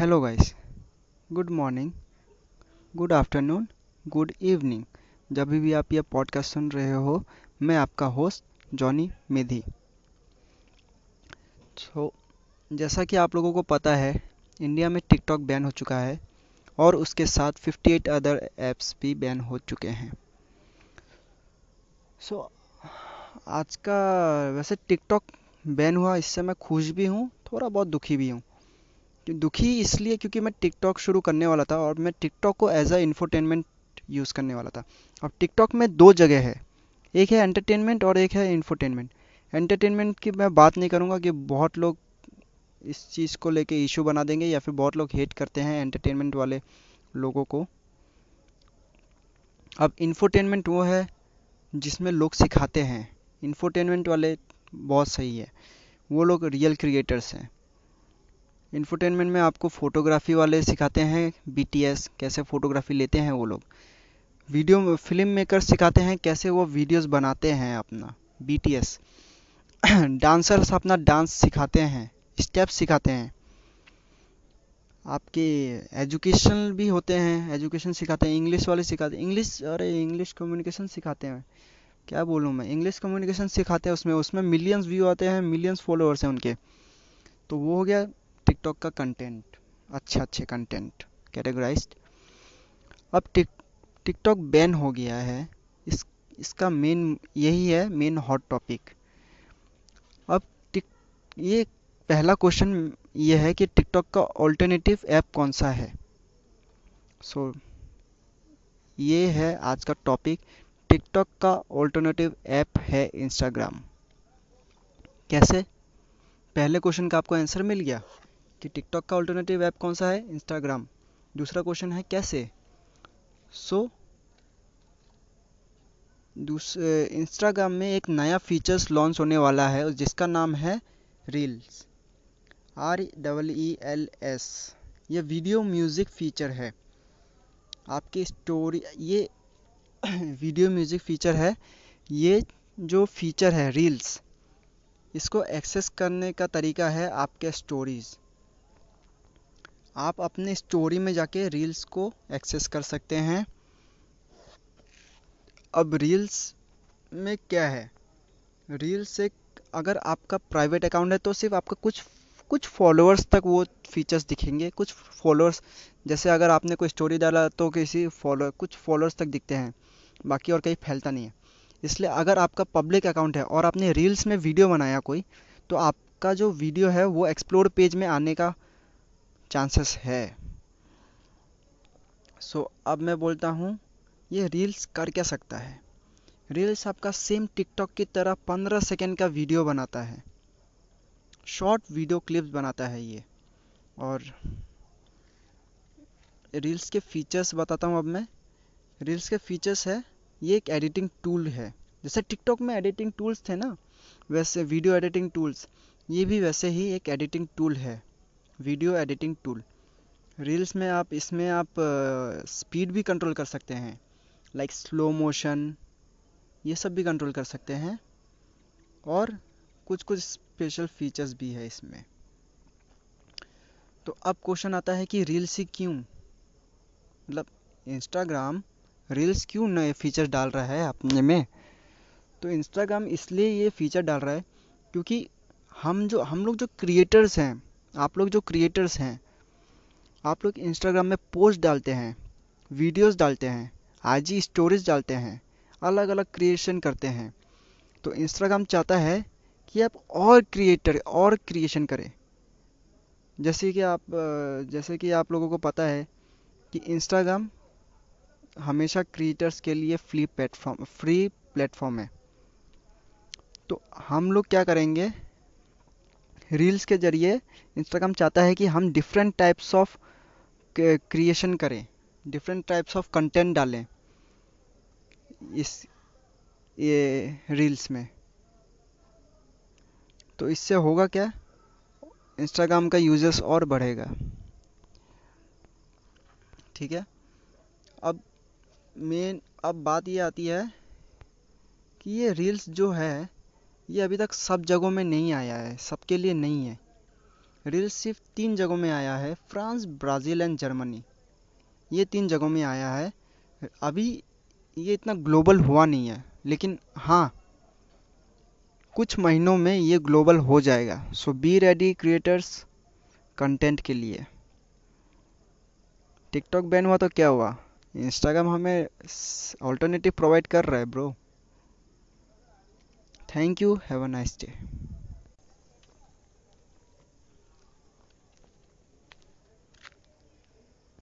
Hello guys good morning good afternoon good evening जब भी आप यह पॉडकास्ट सुन रहे हो मैं आपका होस्ट जॉनी मेधी सो जैसा कि आप लोगों को पता है इंडिया में टिकटॉक बैन हो चुका है और उसके साथ 58 अदर ऐप्स भी बैन हो चुके हैं. सो so, आज का वैसे टिकटॉक बैन हुआ इससे मैं खुश भी हूँ थोड़ा बहुत दुखी भी हूँ. दुखी इसलिए क्योंकि मैं टिकटॉक शुरू करने वाला था और मैं टिकटॉक को एज अ इन्फोटेनमेंट यूज़ करने वाला था। अब टिकटॉक में दो जगह है। एक है एंटरटेनमेंट और एक है इन्फोटेनमेंट एंटरटेनमेंट की मैं बात नहीं करूँगा कि बहुत लोग इस चीज़ को लेके इशू बना देंगे या फिर बहुत लोग हेट करते हैं एंटरटेनमेंट वाले लोगों को। अब इन्फोटेनमेंट वो है जिसमें लोग सिखाते हैं। इन्फोटेनमेंट वाले बहुत सही है। वो लोग रियल क्रिएटर्स हैं। इन्फोटेनमेंट में आपको फोटोग्राफी वाले सिखाते हैं बीटीएस कैसे फोटोग्राफी लेते हैं वो लोग। वीडियो फ़िल्म मेकर सिखाते हैं कैसे वो वीडियोस बनाते हैं अपना बीटीएस डांसर्स अपना डांस सिखाते हैं स्टेप्स सिखाते हैं। आपके एजुकेशन भी होते हैं एजुकेशन सिखाते हैं इंग्लिश वाले सिखाते हैं। इंग्लिश अरे इंग्लिश कम्युनिकेशन सिखाते हैं। क्या बोलूँ मैं? इंग्लिश कम्युनिकेशन सिखाते हैं उसमें उसमें मिलियंस व्यू आते हैं मिलियंस फॉलोअर्स हैं उनके। तो वो हो गया टिकटॉक का कंटेंट अच्छे अच्छे कंटेंट कैटेगराइज्ड अब टिक टिकटॉक बैन हो गया है। इस इसका मेन यही है मेन हॉट टॉपिक अब टिक ये पहला क्वेश्चन ये है कि टिकटॉक का ऑल्टरनेटिव ऐप कौन सा है? सो so, ये है आज का टॉपिक टिकटॉक का ऑल्टरनेटिव ऐप है इंस्टाग्राम कैसे? पहले क्वेश्चन का आपको आंसर मिल गया? कि टिकटॉक का ऑल्टरनेटिव ऐप कौन सा है? इंस्टाग्राम दूसरा क्वेश्चन है, कैसे? सो इंस्टाग्राम में एक नया फीचर्स लॉन्च होने वाला है, जिसका नाम है reels R double E L S ये वीडियो म्यूज़िक फीचर है. आपकी स्टोरी ये वीडियो म्यूज़िक फीचर है. ये जो फीचर है रील्स इसको एक्सेस करने का तरीका है आपके स्टोरीज़ आप अपने स्टोरी में जाके रील्स को एक्सेस कर सकते हैं। अब रील्स में क्या है? रील्स एक, अगर आपका प्राइवेट अकाउंट है तो सिर्फ़ आपका कुछ कुछ फॉलोअर्स तक वो फीचर्स दिखेंगे। कुछ फॉलोअर्स जैसे अगर आपने कोई स्टोरी डाला तो किसी फॉलो कुछ फॉलोअर्स तक दिखते हैं, बाकी और कहीं फैलता नहीं है। इसलिए अगर आपका पब्लिक अकाउंट है और आपने रील्स में वीडियो बनाया कोई तो आपका जो वीडियो है वो एक्सप्लोर पेज में आने का चांसेस है। सो so, अब मैं बोलता हूँ ये रील्स कर क्या सकता है? रील्स आपका सेम टिकटॉक की तरह पंद्रह सेकेंड का वीडियो बनाता है। शॉर्ट वीडियो क्लिप्स बनाता है ये। और रील्स के फीचर्स बताता हूँ अब मैं। रील्स के फीचर्स है ये एक एडिटिंग टूल है। जैसे टिकटॉक में एडिटिंग टूल्स थे ना वैसे वीडियो एडिटिंग टूल्स ये भी वैसे ही एक एडिटिंग टूल है। Video editing tool. रील्स में आप, इसमें आप स्पीड भी कंट्रोल कर सकते हैं। लाइक स्लो मोशन, ये सब भी कंट्रोल कर सकते हैं। और कुछ कुछ स्पेशल फीचर्स भी है इसमें। तो अब क्वेश्चन आता है कि रील्स ही क्यों? मतलब इंस्टाग्राम रील्स क्यों नए फीचर डाल रहा है अपने में? तो इंस्टाग्राम इसलिए ये फीचर डाल रहा है क्योंकि हम जो, हम लोग जो क्रिएटर्स हैं आप लोग जो क्रिएटर्स हैं, आप लोग इंस्टाग्राम में पोस्ट डालते हैं वीडियोस डालते हैं आईजी स्टोरीज डालते हैं अलग अलग क्रिएशन करते हैं। तो इंस्टाग्राम चाहता है कि आप और क्रिएटर और क्रिएशन करें। जैसे कि आप, जैसे कि आप लोगों को पता है कि इंस्टाग्राम हमेशा क्रिएटर्स के लिए फ्री प्लेटफॉर्म फ्री प्लेटफॉर्म है। तो हम लोग क्या करेंगे? रील्स के ज़रिए इंस्टाग्राम चाहता है कि हम डिफरेंट टाइप्स ऑफ़ क्रिएशन करें डिफरेंट टाइप्स ऑफ़ कंटेंट डालें इस, ये रील्स में। तो इससे होगा क्या? इंस्टाग्राम का यूज़र्स और बढ़ेगा। ठीक है? अब मेन अब बात ये आती है कि ये रील्स जो है ये अभी तक सब जगहों में नहीं आया है, सबके लिए नहीं है। रील्स सिर्फ़ तीन जगहों में आया है, फ्रांस, ब्राज़ील एंड जर्मनी। ये तीन जगहों में आया है। अभी ये इतना ग्लोबल हुआ नहीं है, लेकिन हाँ कुछ महीनों में ये ग्लोबल हो जाएगा। So be ready creators content के लिए। टिकटॉक बैन हुआ तो क्या हुआ? इंस्टाग्राम हमें ऑल्टरनेटिव प्रोवाइड कर रहा है bro Thank you. Have a nice day.